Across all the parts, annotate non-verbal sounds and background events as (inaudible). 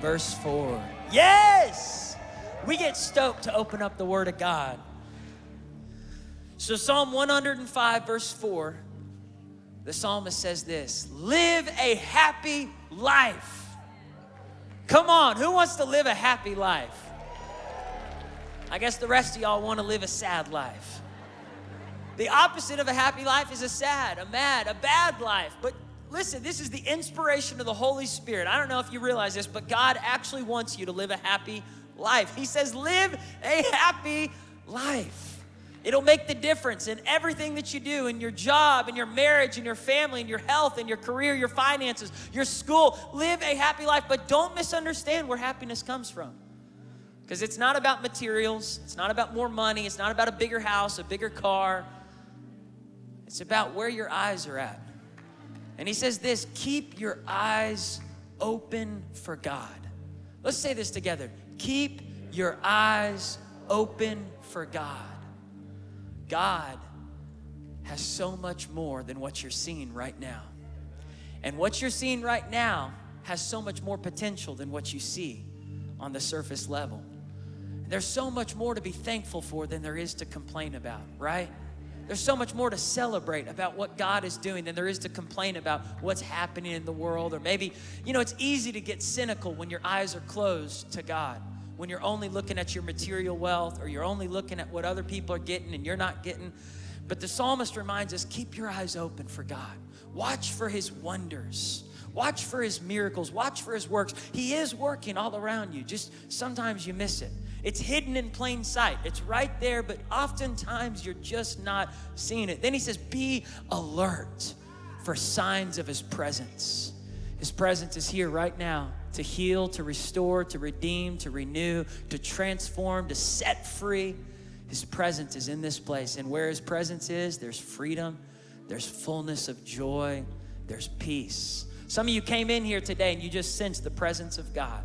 verse 4. Yes! We get stoked to open up the Word of God. So, Psalm 105, verse 4, the psalmist says this Live a happy life. Come on, who wants to live a happy life? I guess the rest of y'all want to live a sad life. The opposite of a happy life is a sad, a mad, a bad life. But Listen, this is the inspiration of the Holy Spirit. I don't know if you realize this, but God actually wants you to live a happy life. He says, Live a happy life. It'll make the difference in everything that you do, in your job, in your marriage, in your family, in your health, in your career, your finances, your school. Live a happy life, but don't misunderstand where happiness comes from. Because it's not about materials, it's not about more money, it's not about a bigger house, a bigger car. It's about where your eyes are at. And he says this keep your eyes open for God. Let's say this together. Keep your eyes open for God. God has so much more than what you're seeing right now. And what you're seeing right now has so much more potential than what you see on the surface level. There's so much more to be thankful for than there is to complain about, right? There's so much more to celebrate about what God is doing than there is to complain about what's happening in the world. Or maybe, you know, it's easy to get cynical when your eyes are closed to God, when you're only looking at your material wealth or you're only looking at what other people are getting and you're not getting. But the psalmist reminds us keep your eyes open for God, watch for his wonders. Watch for his miracles. Watch for his works. He is working all around you. Just sometimes you miss it. It's hidden in plain sight. It's right there, but oftentimes you're just not seeing it. Then he says, Be alert for signs of his presence. His presence is here right now to heal, to restore, to redeem, to renew, to transform, to set free. His presence is in this place. And where his presence is, there's freedom, there's fullness of joy, there's peace. Some of you came in here today and you just sensed the presence of God.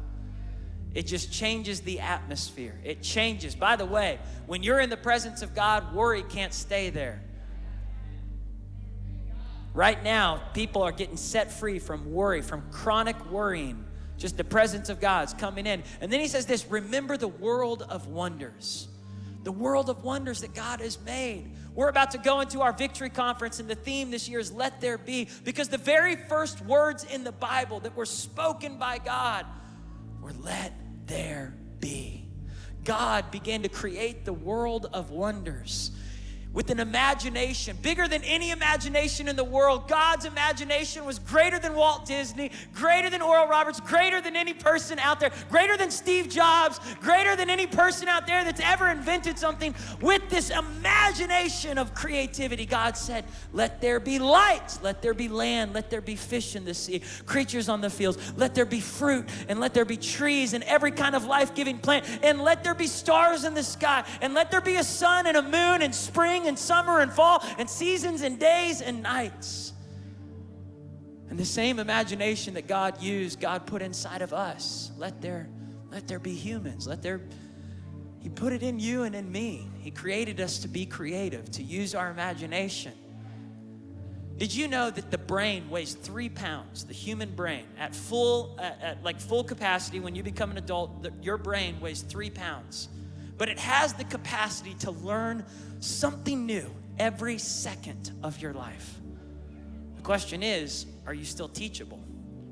It just changes the atmosphere. It changes. By the way, when you're in the presence of God, worry can't stay there. Right now, people are getting set free from worry, from chronic worrying. Just the presence of God's coming in. And then he says this remember the world of wonders. The world of wonders that God has made. We're about to go into our victory conference, and the theme this year is Let There Be, because the very first words in the Bible that were spoken by God were Let there be. God began to create the world of wonders with an imagination bigger than any imagination in the world. God's imagination was greater than Walt Disney, greater than Oral Roberts, greater than any person out there, greater than Steve Jobs, greater than any person out there that's ever invented something. With this imagination of creativity, God said, Let there be light, let there be land, let there be fish in the sea, creatures on the fields, let there be fruit, and let there be trees and every kind of life giving plant, and let there be stars in the sky, and let there be a sun and a moon and spring spring and summer and fall and seasons and days and nights. And the same imagination that God used, God put inside of us. Let there, let there be humans. Let there, He put it in you and in me. He created us to be creative, to use our imagination. Did you know that the brain weighs three pounds? The human brain, at full, at, at like full capacity, when you become an adult, the, your brain weighs three pounds. But it has the capacity to learn something new every second of your life. The question is are you still teachable?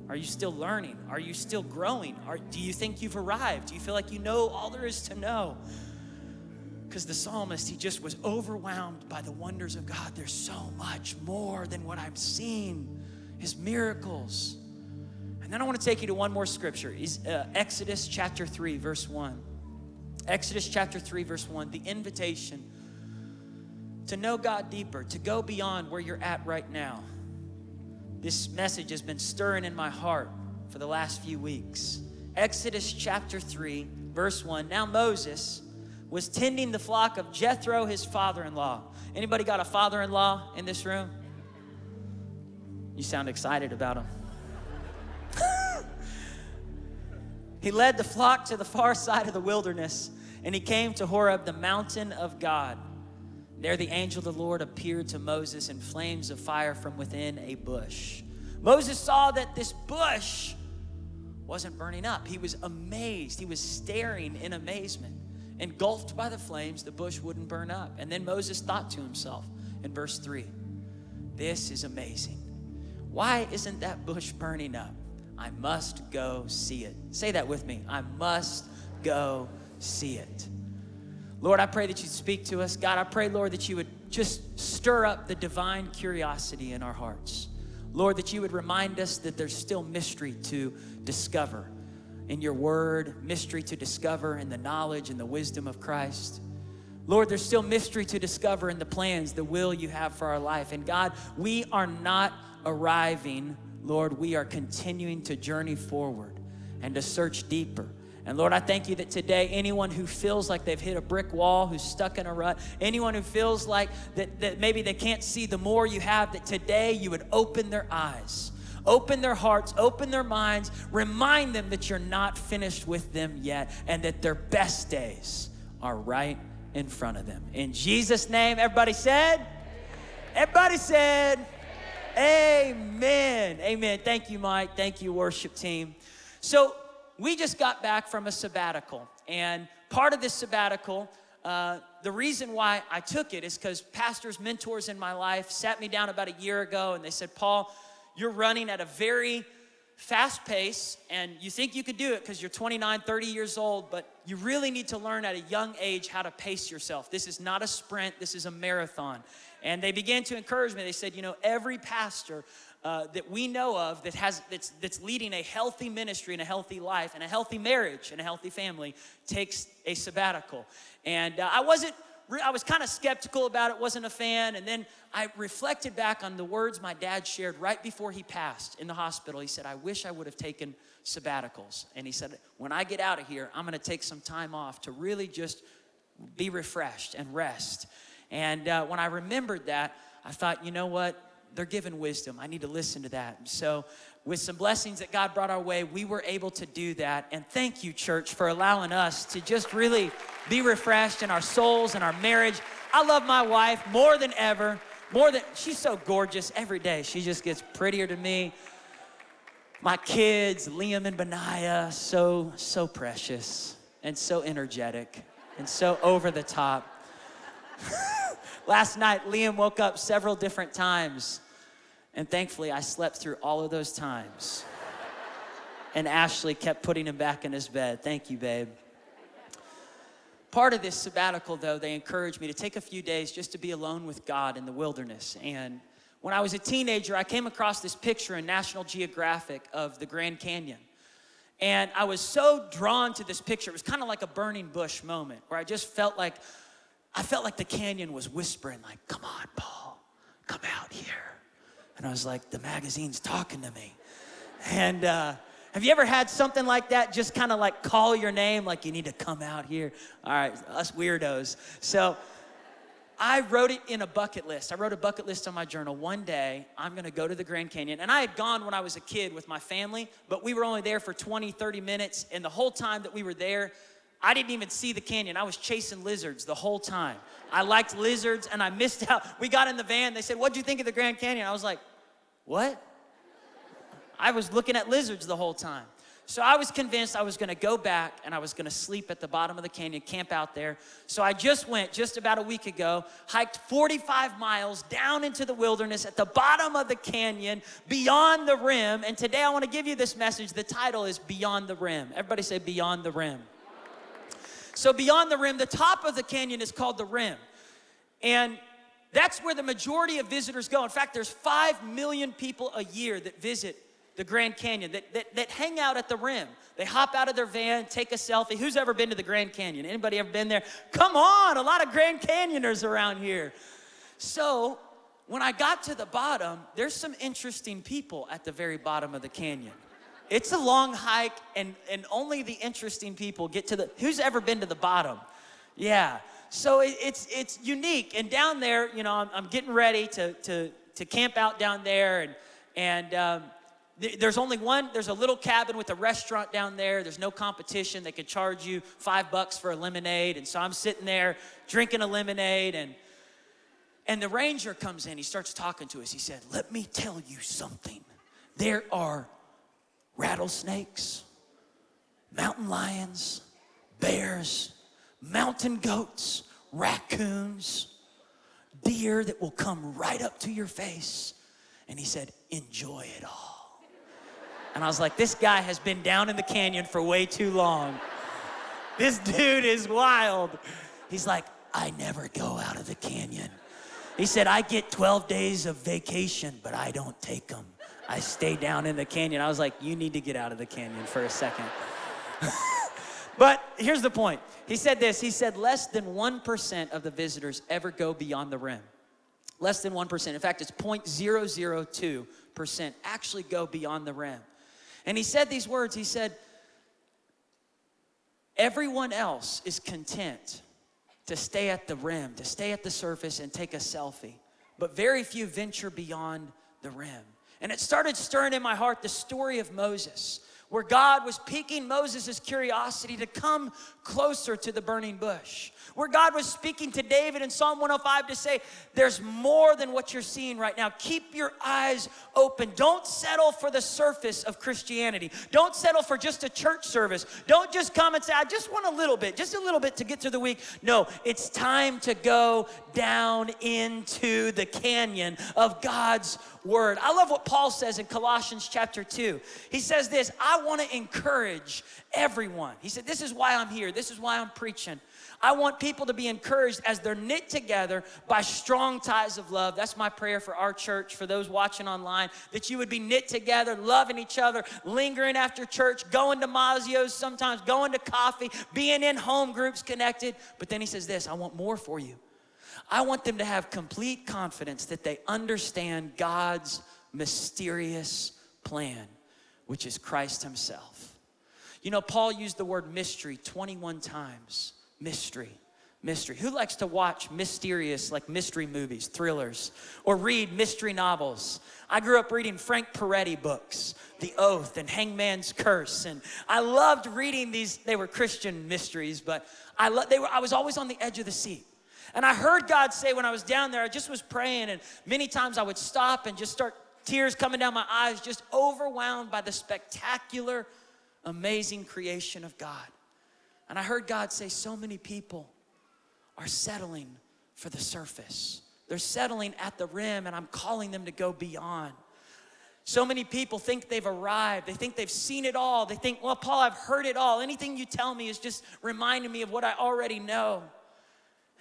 Are you still learning? Are you still growing? Are, do you think you've arrived? Do you feel like you know all there is to know? Because the psalmist, he just was overwhelmed by the wonders of God. There's so much more than what I'm seeing, his miracles. And then I want to take you to one more scripture is uh, Exodus chapter 3, verse 1. Exodus chapter 3, verse 1, the invitation to know God deeper, to go beyond where you're at right now. This message has been stirring in my heart for the last few weeks. Exodus chapter 3, verse 1. Now Moses was tending the flock of Jethro, his father-in-law. Anybody got a father-in-law in this room? You sound excited about him. He led the flock to the far side of the wilderness, and he came to Horeb, the mountain of God. There the angel of the Lord appeared to Moses in flames of fire from within a bush. Moses saw that this bush wasn't burning up. He was amazed. He was staring in amazement. Engulfed by the flames, the bush wouldn't burn up. And then Moses thought to himself in verse 3 This is amazing. Why isn't that bush burning up? I must go see it. Say that with me. I must go see it. Lord, I pray that you speak to us. God, I pray, Lord, that you would just stir up the divine curiosity in our hearts. Lord, that you would remind us that there's still mystery to discover in your word, mystery to discover in the knowledge and the wisdom of Christ. Lord, there's still mystery to discover in the plans, the will you have for our life. And God, we are not arriving, Lord, we are continuing to journey forward and to search deeper. And Lord, I thank you that today, anyone who feels like they've hit a brick wall, who's stuck in a rut, anyone who feels like that, that maybe they can't see the more you have, that today you would open their eyes Open their hearts, open their minds, remind them that you're not finished with them yet and that their best days are right in front of them. In Jesus' name, everybody said, Everybody said, Amen. Amen. Thank you, Mike. Thank you, worship team. So, we just got back from a sabbatical, and part of this sabbatical, uh, the reason why I took it is because pastors, mentors in my life sat me down about a year ago and they said, Paul, you're running at a very fast pace and you think you could do it because you're 29, 30 years old, but you really need to learn at a young age how to pace yourself. This is not a sprint, this is a marathon. And they began to encourage me. They said, you know, every pastor uh, that we know of that has that's that's leading a healthy ministry and a healthy life and a healthy marriage and a healthy family takes a sabbatical. And uh, I wasn't I was kind of skeptical about it, wasn't a fan. And then I reflected back on the words my dad shared right before he passed in the hospital. He said, I wish I would have taken sabbaticals. And he said, When I get out of here, I'm going to take some time off to really just be refreshed and rest. And uh, when I remembered that, I thought, you know what? They're given wisdom. I need to listen to that. So with some blessings that God brought our way, we were able to do that. And thank you, church, for allowing us to just really be refreshed in our souls and our marriage. I love my wife more than ever. More than she's so gorgeous every day. She just gets prettier to me. My kids, Liam and Benaiah, so, so precious and so energetic and so over the top. (laughs) Last night, Liam woke up several different times and thankfully, I slept through all of those times. and Ashley kept putting him back in his bed. Thank you, babe. Part of this sabbatical, though, they encouraged me to take a few days just to be alone with God in the wilderness. And when I was a teenager, I came across this picture in National Geographic of the Grand Canyon. And I was so drawn to this picture. It was kind of like a burning bush moment where I just felt like I felt like the canyon was whispering like, "Come on, Paul. Come out here." And I was like, the magazine's talking to me. And uh, have you ever had something like that just kind of like call your name, like you need to come out here? All right, us weirdos. So I wrote it in a bucket list. I wrote a bucket list on my journal. One day, I'm gonna go to the Grand Canyon. And I had gone when I was a kid with my family, but we were only there for 20, 30 minutes. And the whole time that we were there, I didn't even see the canyon. I was chasing lizards the whole time. I liked lizards and I missed out. We got in the van. They said, What'd you think of the Grand Canyon? I was like, what? I was looking at lizards the whole time. So I was convinced I was gonna go back and I was gonna sleep at the bottom of the canyon, camp out there. So I just went just about a week ago, hiked 45 miles down into the wilderness at the bottom of the canyon, beyond the rim. And today I wanna give you this message. The title is Beyond the Rim. Everybody say, Beyond the Rim. So, beyond the rim, the top of the canyon is called the rim. And that's where the majority of visitors go. In fact, there's 5 million people a year that visit the Grand Canyon, that, that, that hang out at the rim. They hop out of their van, take a selfie. Who's ever been to the Grand Canyon? Anybody ever been there? Come on, a lot of Grand Canyoners around here. So when I got to the bottom, there's some interesting people at the very bottom of the canyon. It's a long hike, and, and only the interesting people get to the. Who's ever been to the bottom? Yeah. So it, it's it's unique. And down there, you know, I'm, I'm getting ready to to to camp out down there, and and um, th- there's only one. There's a little cabin with a restaurant down there. There's no competition. They could charge you five bucks for a lemonade, and so I'm sitting there drinking a lemonade, and and the ranger comes in. He starts talking to us. He said, "Let me tell you something. There are rattlesnakes, mountain lions, bears, mountain goats, raccoons." deer that will come right up to your face. And he said, Enjoy it all. And I was like, This guy has been down in the canyon for way too long. This dude is wild. He's like, I never go out of the canyon. He said, I get 12 days of vacation, but I don't take them. I stay down in the canyon. I was like, You need to get out of the canyon for a second. (laughs) but here's the point. He said this He said, less than 1% of the visitors ever go beyond the rim. Less than 1%. In fact, it's 0.002% actually go beyond the rim. And he said these words He said, Everyone else is content to stay at the rim, to stay at the surface and take a selfie, but very few venture beyond the rim. And it started stirring in my heart the story of Moses where God was piquing Moses' curiosity to come closer to the burning bush. Where God was speaking to David in Psalm 105 to say, There's more than what you're seeing right now. Keep your eyes open. Don't settle for the surface of Christianity. Don't settle for just a church service. Don't just come and say, I just want a little bit, just a little bit to get through the week. No, it's time to go down into the canyon of God's word. I love what Paul says in Colossians chapter 2. He says this I want to encourage everyone. He said, This is why I'm here, this is why I'm preaching. I want people to be encouraged as they're knit together by strong ties of love. That's my prayer for our church, for those watching online, that you would be knit together, loving each other, lingering after church, going to Mazzio's sometimes, going to coffee, being in home groups connected. But then he says this I want more for you. I want them to have complete confidence that they understand God's mysterious plan, which is Christ Himself. You know, Paul used the word mystery 21 times. Mystery, mystery. Who likes to watch mysterious, like mystery movies, thrillers, or read mystery novels? I grew up reading Frank Peretti books, The Oath and Hangman's Curse, and I loved reading these. They were Christian mysteries, but I, lo- they were, I was always on the edge of the seat. And I heard God say when I was down there, I just was praying, and many times I would stop and just start tears coming down my eyes, just overwhelmed by the spectacular, amazing creation of God. And I heard God say, So many people are settling for the surface. They're settling at the rim, and I'm calling them to go beyond. So many people think they've arrived. They think they've seen it all. They think, well, Paul, I've heard it all. Anything you tell me is just reminding me of what I already know.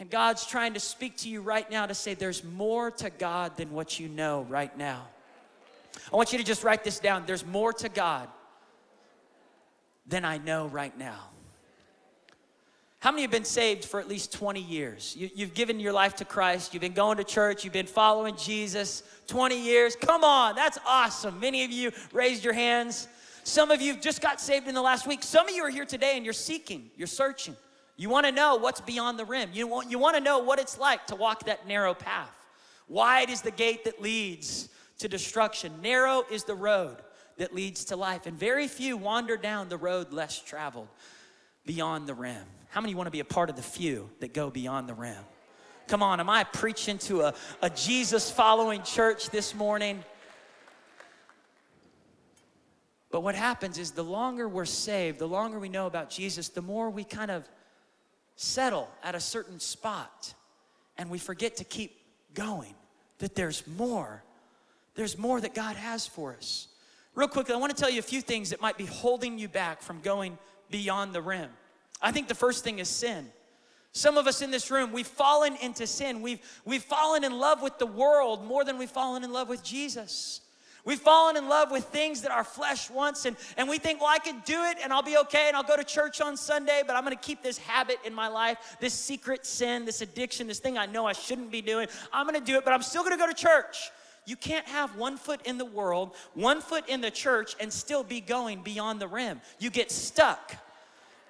And God's trying to speak to you right now to say there's more to God than what you know right now. I want you to just write this down. There's more to God than I know right now. How many have been saved for at least 20 years? You, have given your life to Christ, you've been going to church, you've been following Jesus 20 years. Come on, that's awesome. Many of you raised your hands. Some of you just got saved in the last week. Some of you are here today and you're seeking, you're searching. You want to know what's beyond the rim. You want, you want to know what it's like to walk that narrow path. Wide is the gate that leads to destruction, narrow is the road that leads to life. And very few wander down the road less traveled beyond the rim. How many want to be a part of the few that go beyond the rim? Come on, am I preaching to a, a Jesus following church this morning? But what happens is the longer we're saved, the longer we know about Jesus, the more we kind of settle at a certain spot and we forget to keep going, that there's more. There's more that God has for us. Real quickly, I want to tell you a few things that might be holding you back from going beyond the rim. I think the first thing is sin. Some of us in this room, we've fallen into sin. We've, we've fallen in love with the world more than we've fallen in love with Jesus. We've fallen in love with things that our flesh wants, and, and we think, well, I can do it and I'll be okay and I'll go to church on Sunday, but I'm gonna keep this habit in my life, this secret sin, this addiction, this thing I know I shouldn't be doing. I'm gonna do it, but I'm still gonna go to church You can't have one foot in the world, one foot in the church, and still be going beyond the rim. You get stuck.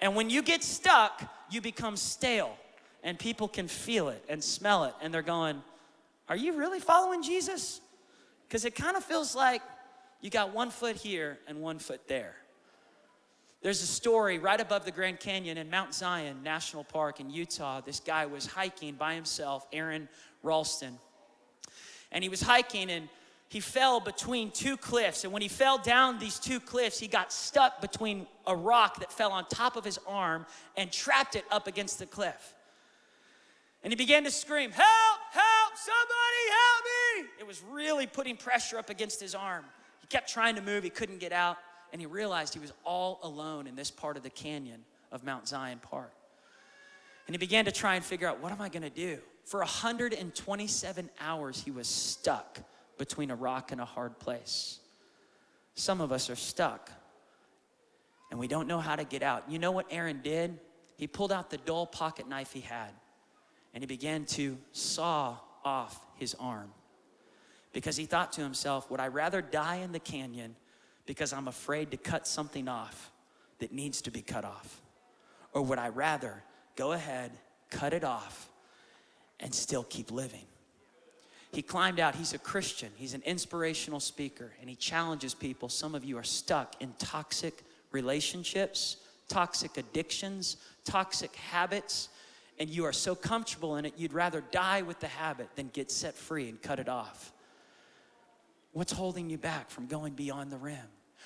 And when you get stuck, you become stale. And people can feel it and smell it. And they're going, Are you really following Jesus? Because it kind of feels like you got one foot here and one foot there. There's a story right above the Grand Canyon in Mount Zion National Park in Utah. This guy was hiking by himself, Aron Ralston. And he was hiking and he fell between two cliffs. And when he fell down these two cliffs, he got stuck between a rock that fell on top of his arm and trapped it up against the cliff. And he began to scream, Help, help, somebody help me! It was really putting pressure up against his arm. He kept trying to move, he couldn't get out, and he realized he was all alone in this part of the canyon of Mount Zion Park. And he began to try and figure out, What am I gonna do? For 127 hours, he was stuck between a rock and a hard place. Some of us are stuck and we don't know how to get out. You know what Aron did? He pulled out the dull pocket knife he had and he began to saw off his arm because he thought to himself, Would I rather die in the canyon because I'm afraid to cut something off that needs to be cut off? Or would I rather go ahead, cut it off, and still keep living? He climbed out. He's a Christian, he's an inspirational speaker, and he challenges people. Some of you are stuck in toxic relationships, toxic addictions, toxic habits and you are so comfortable in it, you'd rather die with the habit than get set free and cut it off. What's holding you back from going beyond the rim?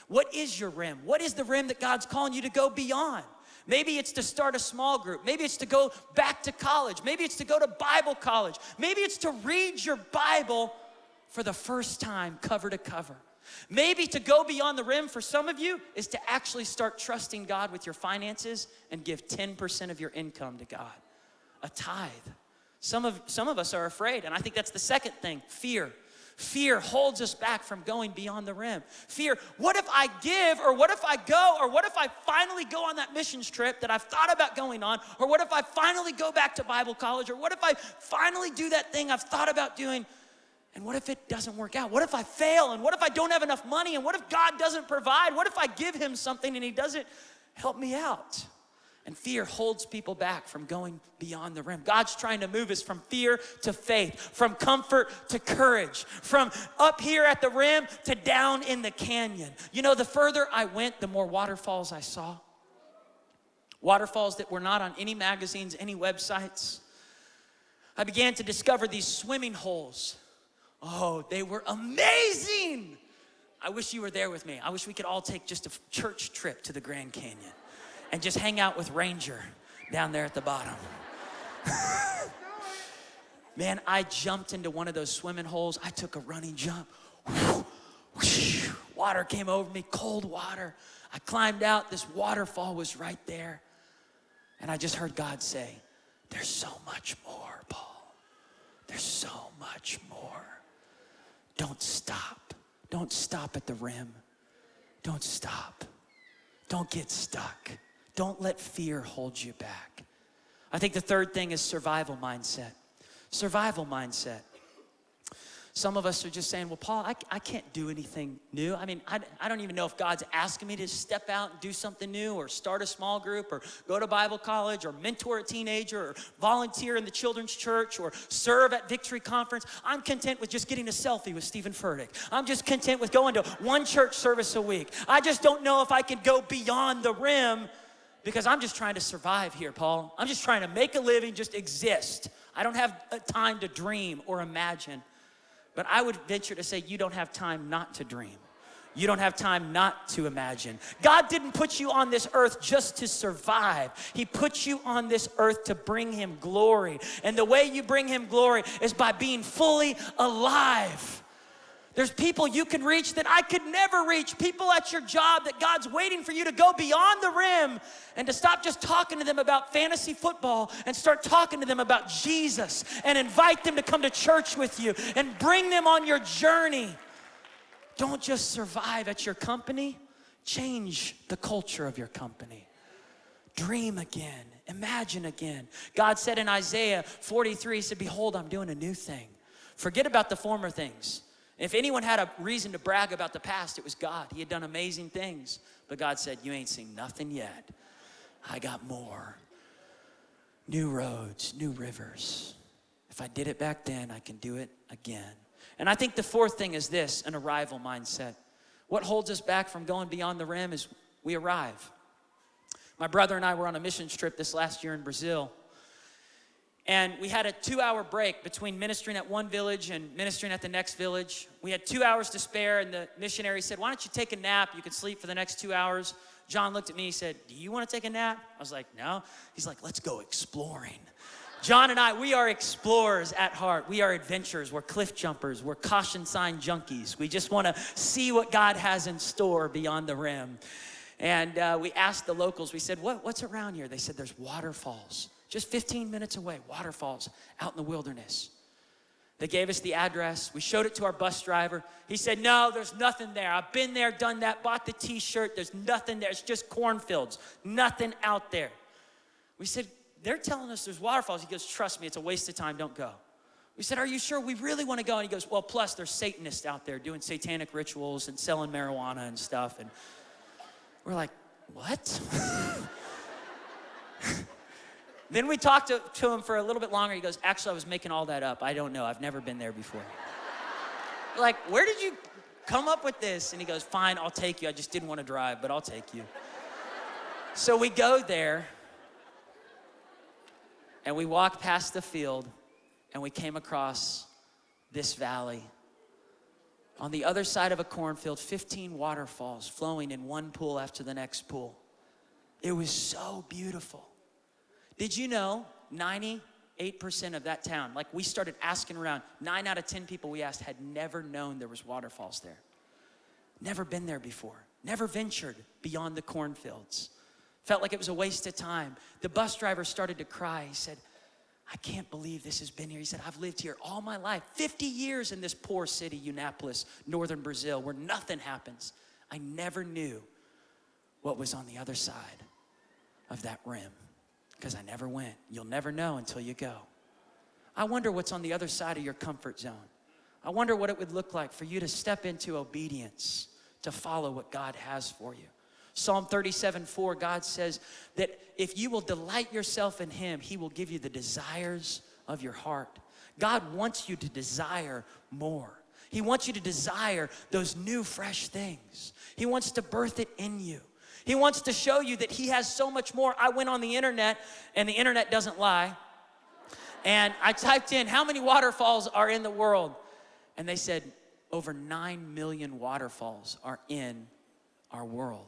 What is your rim? What is the rim that God's calling you to go beyond? Maybe it's to start a small group. Maybe it's to go back to college. Maybe it's to go to Bible college. Maybe it's to read your Bible for the first time, cover to cover. Maybe to go beyond the rim for some of you is to actually start trusting God with your finances and give 10% of your income to God a tithe. Some of, some of us are afraid, and I think that's the second thing fear. Fear holds us back from going beyond the rim. Fear, what if I give, or what if I go, or what if I finally go on that missions trip that I've thought about going on, or what if I finally go back to Bible college, or what if I finally do that thing I've thought about doing, and what if it doesn't work out? What if I fail, and what if I don't have enough money, and what if God doesn't provide? What if I give Him something and He doesn't help me out? And fear holds people back from going beyond the rim. God's trying to move us from fear to faith, from comfort to courage, from up here at the rim to down in the canyon. You know, the further I went, the more waterfalls I saw. Waterfalls that were not on any magazines, any websites. I began to discover these swimming holes. Oh, they were amazing. I wish you were there with me. I wish we could all take just a church trip to the Grand Canyon and just hang out with Ranger down there at the bottom. (laughs) Man, I jumped into one of those swimming holes. I took a running jump. Water came over me, cold water. I climbed out. This waterfall was right there. And I just heard God say, There's so much more, Paul. There's so much more. Don't stop. Don't stop at the rim. Don't stop. Don't get stuck. Don't let fear hold you back. I think the third thing is survival mindset. Survival mindset. Some of us are just saying, well, Paul, I, I can't do anything new. I mean, I, I don't even know if God's asking me to step out and do something new or start a small group or go to Bible college or mentor a teenager or volunteer in the children's church or serve at Victory Conference. I'm content with just getting a selfie with Steven Furtick. I'm just content with going to one church service a week. I just don't know if I can go beyond the rim because I'm just trying to survive here, Paul. I'm just trying to make a living, just exist. I don't have uh, time to dream or imagine. But I would venture to say you don't have time not to dream. You don't have time not to imagine. God didn't put you on this earth just to survive. He put you on this earth to bring Him glory. And the way you bring Him glory is by being fully alive. There's people you can reach that I could never reach. People at your job that God's waiting for you to go beyond the rim and to stop just talking to them about fantasy football and start talking to them about Jesus and invite them to come to church with you and bring them on your journey. Don't just survive at your company, change the culture of your company. Dream again, imagine again. God said in Isaiah 43, He said, Behold, I'm doing a new thing. Forget about the former things. If anyone had a reason to brag about the past, it was God. He had done amazing things. But God said, You ain't seen nothing yet. I got more. New roads, new rivers. If I did it back then, I can do it again. And I think the fourth thing is this an arrival mindset. What holds us back from going beyond the rim is we arrive. My brother and I were on a missions trip this last year in Brazil. And we had a two hour break between ministering at one village and ministering at the next village. We had two hours to spare, and the missionary said, Why don't you take a nap? You can sleep for the next two hours. John looked at me, he said, Do you want to take a nap? I was like, No. He's like, Let's go exploring. John and I, we are explorers at heart. We are adventurers. We're cliff jumpers. We're caution sign junkies. We just want to see what God has in store beyond the rim. And uh, we asked the locals, we said, what, What's around here? They said, There's waterfalls. Just 15 minutes away, waterfalls out in the wilderness. They gave us the address. We showed it to our bus driver. He said, No, there's nothing there. I've been there, done that, bought the t shirt. There's nothing there. It's just cornfields, nothing out there. We said, they're telling us there's waterfalls. He goes, Trust me, it's a waste of time. Don't go. We said, Are you sure we really want to go? And he goes, Well, plus there's Satanists out there doing satanic rituals and selling marijuana and stuff. And we're like, What? (laughs) then we talked to, to him for a little bit longer. He goes, Actually, I was making all that up. I don't know. I've never been there before. (laughs) like, where did you come up with this? And he goes, Fine, I'll take you. I just didn't want to drive, but I'll take you. So we go there and we walked past the field and we came across this valley. On the other side of a cornfield, 15 waterfalls flowing in one pool after the next pool. It was so beautiful. Did you know 98% of that town, like we started asking around, nine out of 10 people we asked had never known there was waterfalls there. Never been there before, never ventured beyond the cornfields. Felt like it was a waste of time. The bus driver started to cry. He said, I can't believe this has been here. He said, I've lived here all my life, 50 years in this poor city, Eunápolis, northern Brazil, where nothing happens. I never knew what was on the other side of that rim because I never went. You'll never know until you go. I wonder what's on the other side of your comfort zone. I wonder what it would look like for you to step into obedience to follow what God has for you. Psalm 37 4, God says that if you will delight yourself in Him, He will give you the desires of your heart. God wants you to desire more. He wants you to desire those new, fresh things. He wants to birth it in you. He wants to show you that He has so much more. I went on the internet, and the internet doesn't lie. And I typed in, How many waterfalls are in the world? And they said, Over 9 million waterfalls are in our world.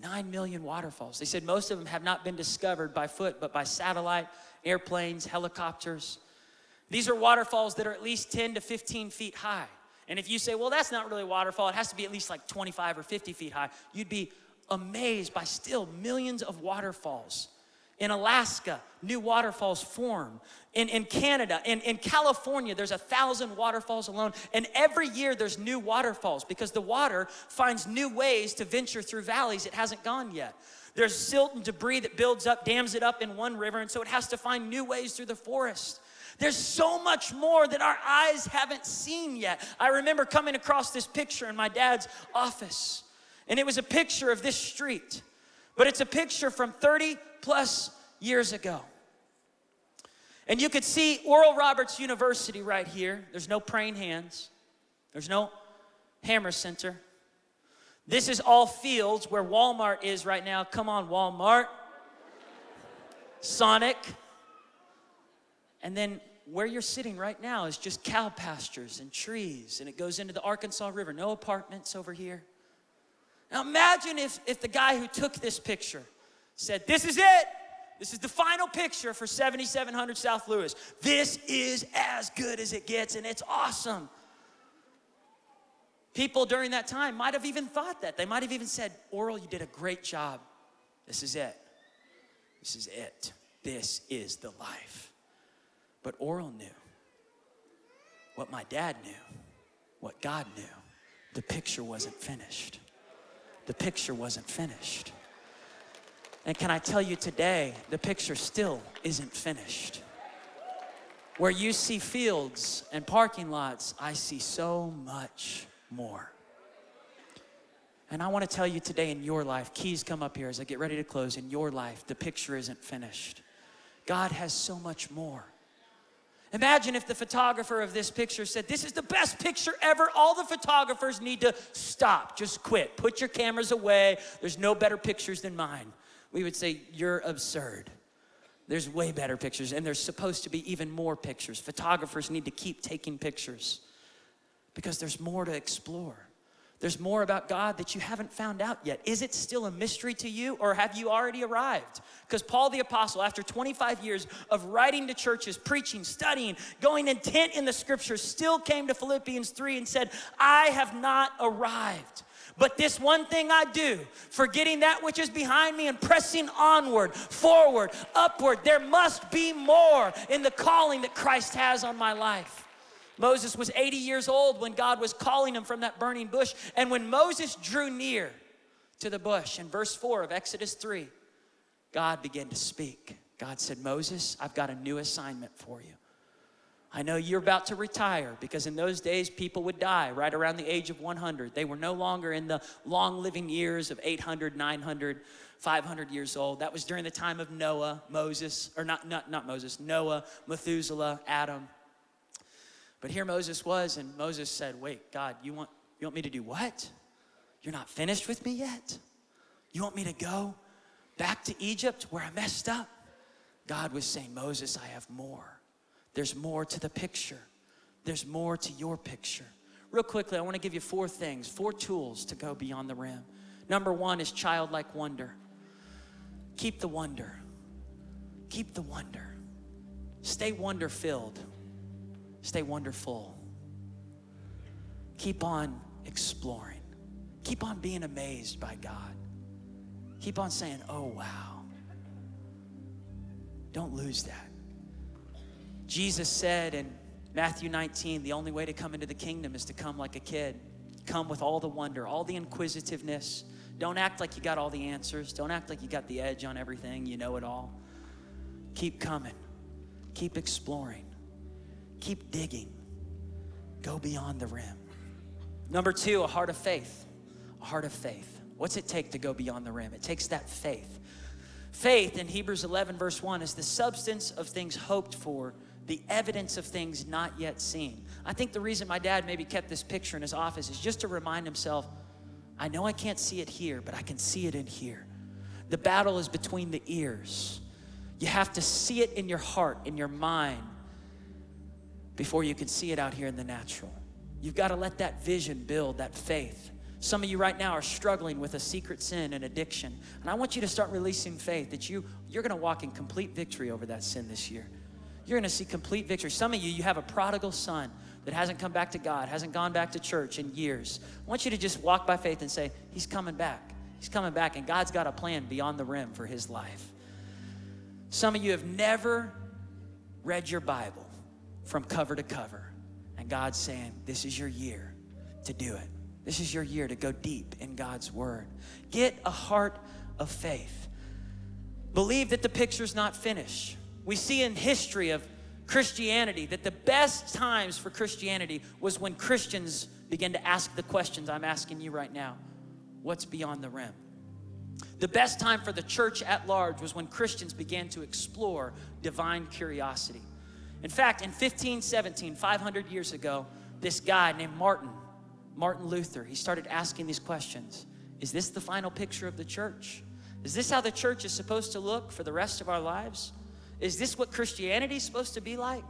Nine million waterfalls. They said most of them have not been discovered by foot, but by satellite, airplanes, helicopters. These are waterfalls that are at least 10 to 15 feet high. And if you say, well, that's not really a waterfall, it has to be at least like 25 or 50 feet high, you'd be amazed by still millions of waterfalls in Alaska, new waterfalls form. In, in Canada, in, in California, there's a thousand waterfalls alone. And every year there's new waterfalls because the water finds new ways to venture through valleys it hasn't gone yet. There's silt and debris that builds up, dams it up in one river, and so it has to find new ways through the forest. There's so much more that our eyes haven't seen yet. I remember coming across this picture in my dad's office, and it was a picture of this street, but it's a picture from 30 plus years ago. And you could see Oral Roberts University right here. There's no praying hands, there's no Hammer Center. This is all fields where Walmart is right now. Come on, Walmart. Sonic. And then where you're sitting right now is just cow pastures and trees, and it goes into the Arkansas River. No apartments over here. Now imagine if, if the guy who took this picture said, This is it. This is the final picture for 7700 South Lewis. This is as good as it gets, and it's awesome. People during that time might have even thought that. They might have even said, Oral, you did a great job. This is it. This is it. This is the life. But Oral knew what my dad knew, what God knew. The picture wasn't finished. The picture wasn't finished. And can I tell you today, the picture still isn't finished. Where you see fields and parking lots, I see so much more. And I want to tell you today in your life, keys come up here as I get ready to close. In your life, the picture isn't finished. God has so much more. Imagine if the photographer of this picture said, This is the best picture ever. All the photographers need to stop, just quit, put your cameras away. There's no better pictures than mine. We would say, You're absurd. There's way better pictures, and there's supposed to be even more pictures. Photographers need to keep taking pictures because there's more to explore. There's more about God that you haven't found out yet. Is it still a mystery to you, or have you already arrived? Because Paul the Apostle, after 25 years of writing to churches, preaching, studying, going intent in the scriptures, still came to Philippians 3 and said, I have not arrived. But this one thing I do, forgetting that which is behind me and pressing onward, forward, upward, there must be more in the calling that Christ has on my life. Moses was 80 years old when God was calling him from that burning bush. And when Moses drew near to the bush, in verse 4 of Exodus 3, God began to speak. God said, Moses, I've got a new assignment for you. I know you're about to retire because in those days people would die right around the age of 100. They were no longer in the long living years of 800, 900, 500 years old. That was during the time of Noah, Moses, or not, not, not Moses, Noah, Methuselah, Adam. But here Moses was, and Moses said, Wait, God, you want, you want me to do what? You're not finished with me yet? You want me to go back to Egypt where I messed up? God was saying, Moses, I have more. There's more to the picture, there's more to your picture. Real quickly, I want to give you four things, four tools to go beyond the rim. Number one is childlike wonder. Keep the wonder. Keep the wonder. Stay wonder filled. Stay wonderful. Keep on exploring. Keep on being amazed by God. Keep on saying, oh, wow. Don't lose that. Jesus said in Matthew 19, the only way to come into the kingdom is to come like a kid. Come with all the wonder, all the inquisitiveness. Don't act like you got all the answers. Don't act like you got the edge on everything. You know it all. Keep coming. Keep exploring. Keep digging. Go beyond the rim. Number two, a heart of faith. A heart of faith. What's it take to go beyond the rim? It takes that faith. Faith in Hebrews 11, verse 1, is the substance of things hoped for, the evidence of things not yet seen. I think the reason my dad maybe kept this picture in his office is just to remind himself I know I can't see it here, but I can see it in here. The battle is between the ears. You have to see it in your heart, in your mind, before you can see it out here in the natural. You've got to let that vision build that faith. Some of you right now are struggling with a secret sin and addiction. And I want you to start releasing faith that you, you're going to walk in complete victory over that sin this year. You're going to see complete victory. Some of you, you have a prodigal son that hasn't come back to God, hasn't gone back to church in years. I want you to just walk by faith and say, He's coming back. He's coming back, and God's got a plan beyond the rim for his life. Some of you have never read your Bible from cover to cover. And God's saying, This is your year to do it. This is your year to go deep in God's word. Get a heart of faith. Believe that the picture's not finished. We see in history of Christianity that the best times for Christianity was when Christians began to ask the questions I'm asking you right now What's beyond the rim? The best time for the church at large was when Christians began to explore divine curiosity. In fact, in 1517, 500 years ago, this guy named Martin, Martin Luther, he started asking these questions Is this the final picture of the church? Is this how the church is supposed to look for the rest of our lives? Is this what Christianity is supposed to be like?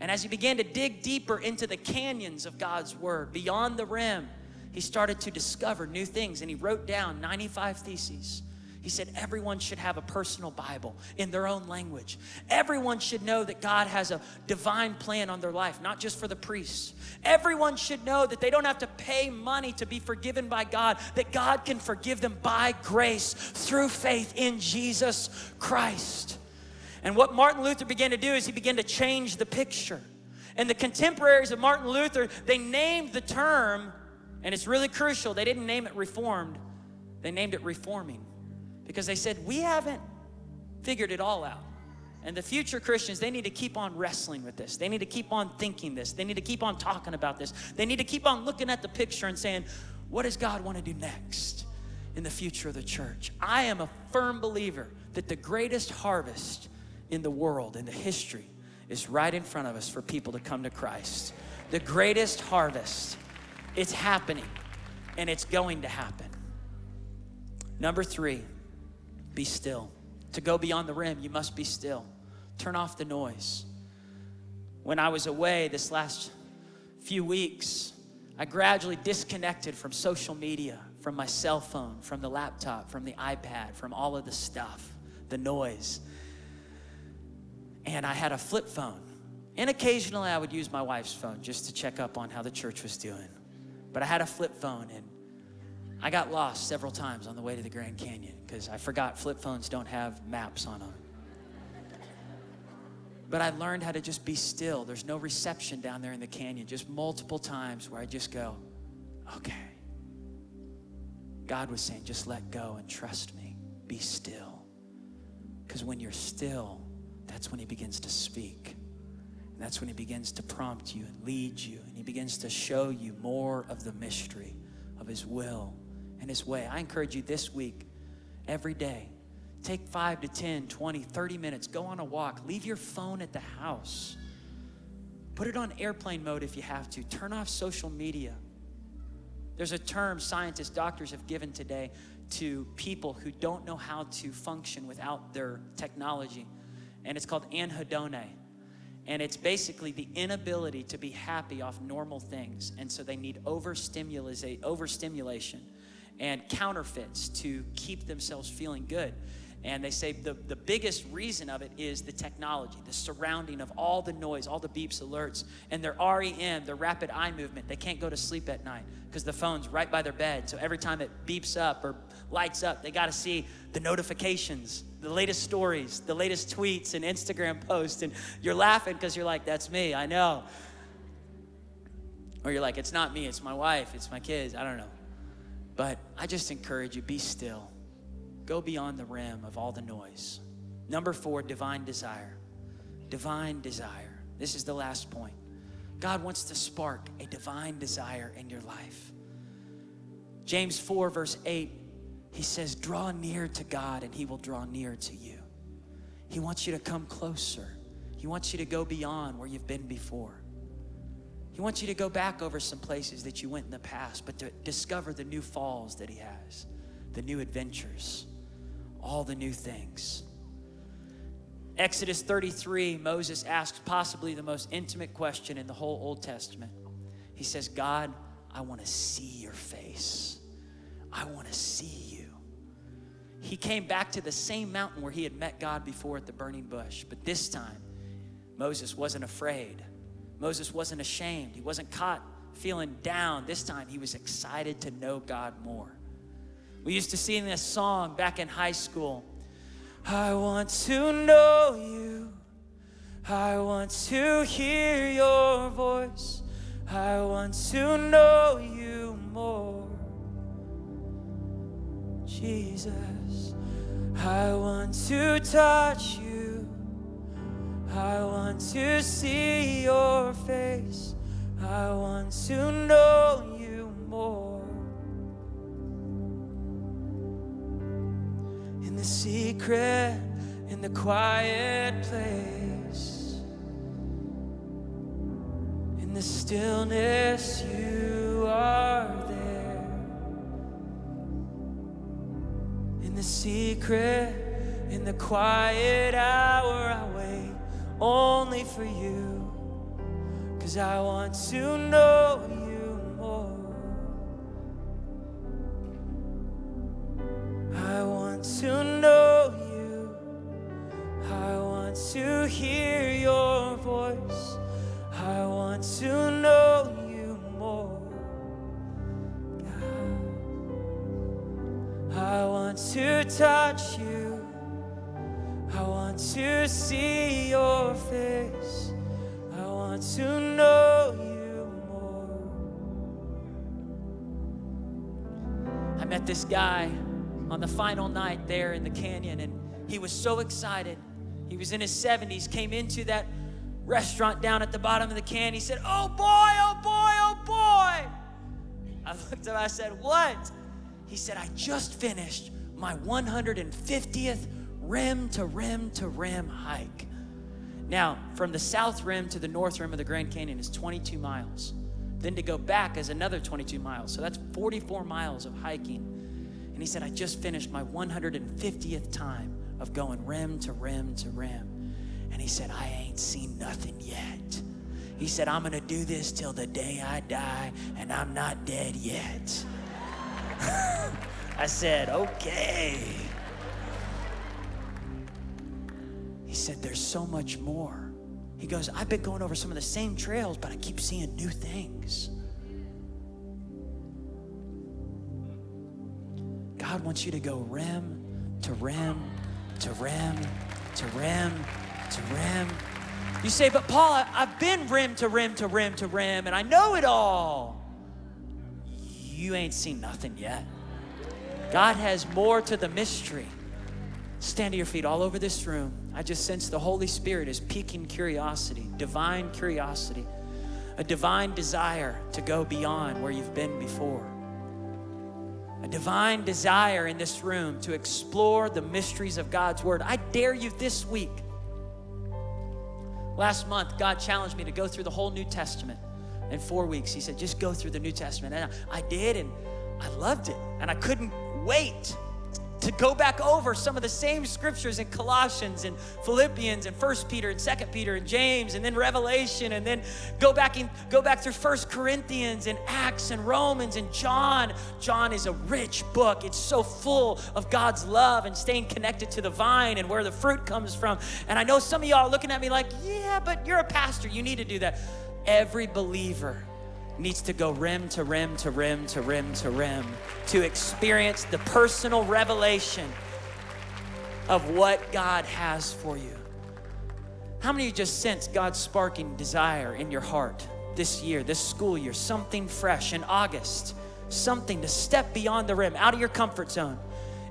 And as he began to dig deeper into the canyons of God's word, beyond the rim, he started to discover new things and he wrote down 95 theses he said everyone should have a personal Bible in their own language. Everyone should know that God has a divine plan on their life, not just for the priests. Everyone should know that they don't have to pay money to be forgiven by God, that God can forgive them by grace through faith in Jesus Christ. And what Martin Luther began to do is he began to change the picture. And the contemporaries of Martin Luther, they named the term, and it's really crucial, they didn't name it reformed, they named it reforming because they said, We haven't figured it all out. And the future Christians, they need to keep on wrestling with this. They need to keep on thinking this. They need to keep on talking about this. They need to keep on looking at the picture and saying, what does God want to do next in the future of the church? I am a firm believer that the greatest harvest in the world, in the history, is right in front of us for people to come to Christ. The greatest harvest. It's happening and it's going to happen. Number three, be still. To go beyond the rim, you must be still. Turn off the noise. When I was away this last few weeks, I gradually disconnected from social media, from my cell phone, from the laptop, from the iPad, from all of the stuff, the noise. And I had a flip phone. And occasionally I would use my wife's phone just to check up on how the church was doing. But I had a flip phone and I got lost several times on the way to the Grand Canyon because I forgot flip phones don't have maps on them. But I learned how to just be still. There's no reception down there in the canyon, just multiple times where I just go, okay. God was saying, just let go and trust me. Be still. Because when you're still, that's when He begins to speak. And that's when He begins to prompt you and lead you. And He begins to show you more of the mystery of His will and His way. I encourage you this week, every day, Take five to 10, 20, 30 minutes. Go on a walk. Leave your phone at the house. Put it on airplane mode if you have to. Turn off social media. There's a term scientists, doctors have given today to people who don't know how to function without their technology, and it's called anhedone. And it's basically the inability to be happy off normal things. And so they need overstimulation and counterfeits to keep themselves feeling good. And they say the, the biggest reason of it is the technology, the surrounding of all the noise, all the beeps, alerts, and their REM, their rapid eye movement. They can't go to sleep at night because the phone's right by their bed. So every time it beeps up or lights up, they got to see the notifications, the latest stories, the latest tweets and Instagram posts. And you're laughing because you're like, that's me, I know. Or you're like, it's not me, it's my wife, it's my kids, I don't know. But I just encourage you, be still Go beyond the rim of all the noise. Number four, divine desire. Divine desire. This is the last point. God wants to spark a divine desire in your life. James 4, verse 8, he says, Draw near to God and he will draw near to you. He wants you to come closer. He wants you to go beyond where you've been before. He wants you to go back over some places that you went in the past, but to discover the new falls that he has, the new adventures all the new things. Exodus 33, Moses asks possibly the most intimate question in the whole Old Testament. He says, God, I want to see your face. I want to see you. He came back to the same mountain where he had met God before at the burning bush, but this time, Moses wasn't afraid. Moses wasn't ashamed. He wasn't caught feeling down. This time, he was excited to know God more. We used to sing this song back in high school. I want to know you. I want to hear your voice. I want to know you more. Jesus, I want to touch you. I want to see your face. I want to know you more. In the secret, in the quiet place. In the stillness, you are there. In the secret, in the quiet hour, I wait only for you. Cause I want to know you more. I want to know you. I want to hear your voice. I want to know you more. God. I want to touch you. I want to see met this guy on the final night there in the canyon, and he was so excited. He was in his 70s, came into that restaurant down at the bottom of the canyon. He said, Oh boy, oh boy, oh boy. I looked at him, I said, What? He said, I just finished my 150th rim to rim to rim hike. Now, from the south rim to the north rim of the Grand Canyon is 22 miles. Then to go back is another 22 miles. So that's 44 miles of hiking. And he said, I just finished my 150th time of going rim to rim to rim. And he said, I ain't seen nothing yet. He said, I'm going to do this till the day I die, and I'm not dead yet. (laughs) I said, okay. He said, There's so much more. He goes, I've been going over some of the same trails, but I keep seeing new things. God wants you to go rim to rim to rim to rim to rim. You say, but Paul, I, have been rim to rim to rim to rim, and I know it all. You ain't seen nothing yet. God has more to the mystery. Stand to your feet all over this room. I just sense the Holy Spirit is piquing curiosity, divine curiosity, a divine desire to go beyond where you've been before. A divine desire in this room to explore the mysteries of God's Word. I dare you this week. Last month, God challenged me to go through the whole New Testament in four weeks. He said, just go through the New Testament. And I did, and I loved it. And I couldn't wait to go back over some of the same scriptures in Colossians and Philippians and First Peter and Second Peter and James and then Revelation and then go back and go back through First Corinthians and Acts and Romans and John. John is a rich book. It's so full of God's love and staying connected to the vine and where the fruit comes from. And I know some of y'all are looking at me like, yeah, but you're a pastor. You need to do that. Every believer needs to go rim to rim to rim to rim to rim to experience the personal revelation of what God has for you. How many of you just sense God's sparking desire in your heart this year, this school year, something fresh in August, something to step beyond the rim, out of your comfort zone?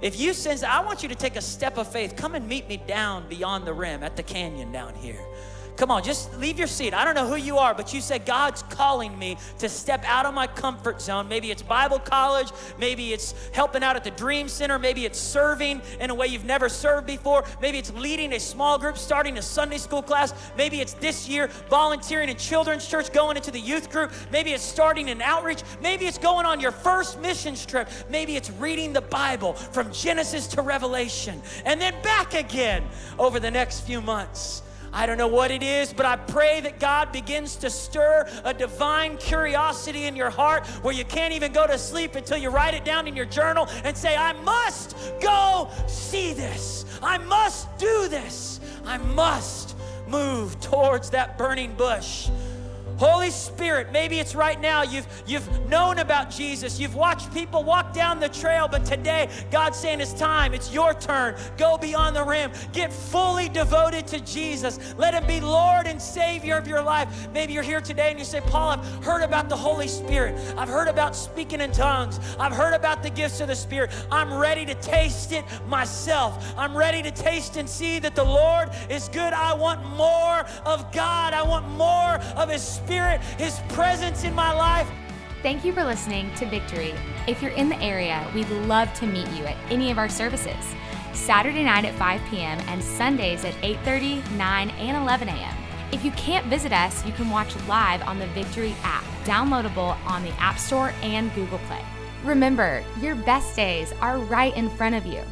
If you sense, I want you to take a step of faith, come and meet me down beyond the rim at the canyon down here. Come on, just leave your seat. I don't know who you are, but you said, God's calling me to step out of my comfort zone. Maybe it's Bible college, maybe it's helping out at the Dream Center, maybe it's serving in a way you've never served before, maybe it's leading a small group, starting a Sunday school class, maybe it's this year volunteering in children's church, going into the youth group, maybe it's starting an outreach, maybe it's going on your first mission trip, maybe it's reading the Bible from Genesis to Revelation and then back again over the next few months. I don't know what it is, but I pray that God begins to stir a divine curiosity in your heart where you can't even go to sleep until you write it down in your journal and say, I must go see this. I must do this. I must move towards that burning bush. Holy Spirit, maybe it's right now you've, you've known about Jesus. You've watched people walk down the trail, but today God's saying it's time. It's your turn. Go beyond the rim. Get fully devoted to Jesus. Let Him be Lord and Savior of your life. Maybe you're here today and you say, Paul, I've heard about the Holy Spirit. I've heard about speaking in tongues. I've heard about the gifts of the Spirit. I'm ready to taste it myself. I'm ready to taste and see that the Lord is good. I want more of God. I want more of His Spirit Spirit, His presence in my life. Thank you for listening to Victory. If you're in the area, we'd love to meet you at any of our services. Saturday night at 5 p.m. and Sundays at 8:30, 9, and 11 a.m. If you can't visit us, you can watch live on the Victory app, downloadable on the App Store and Google Play. Remember, your best days are right in front of you.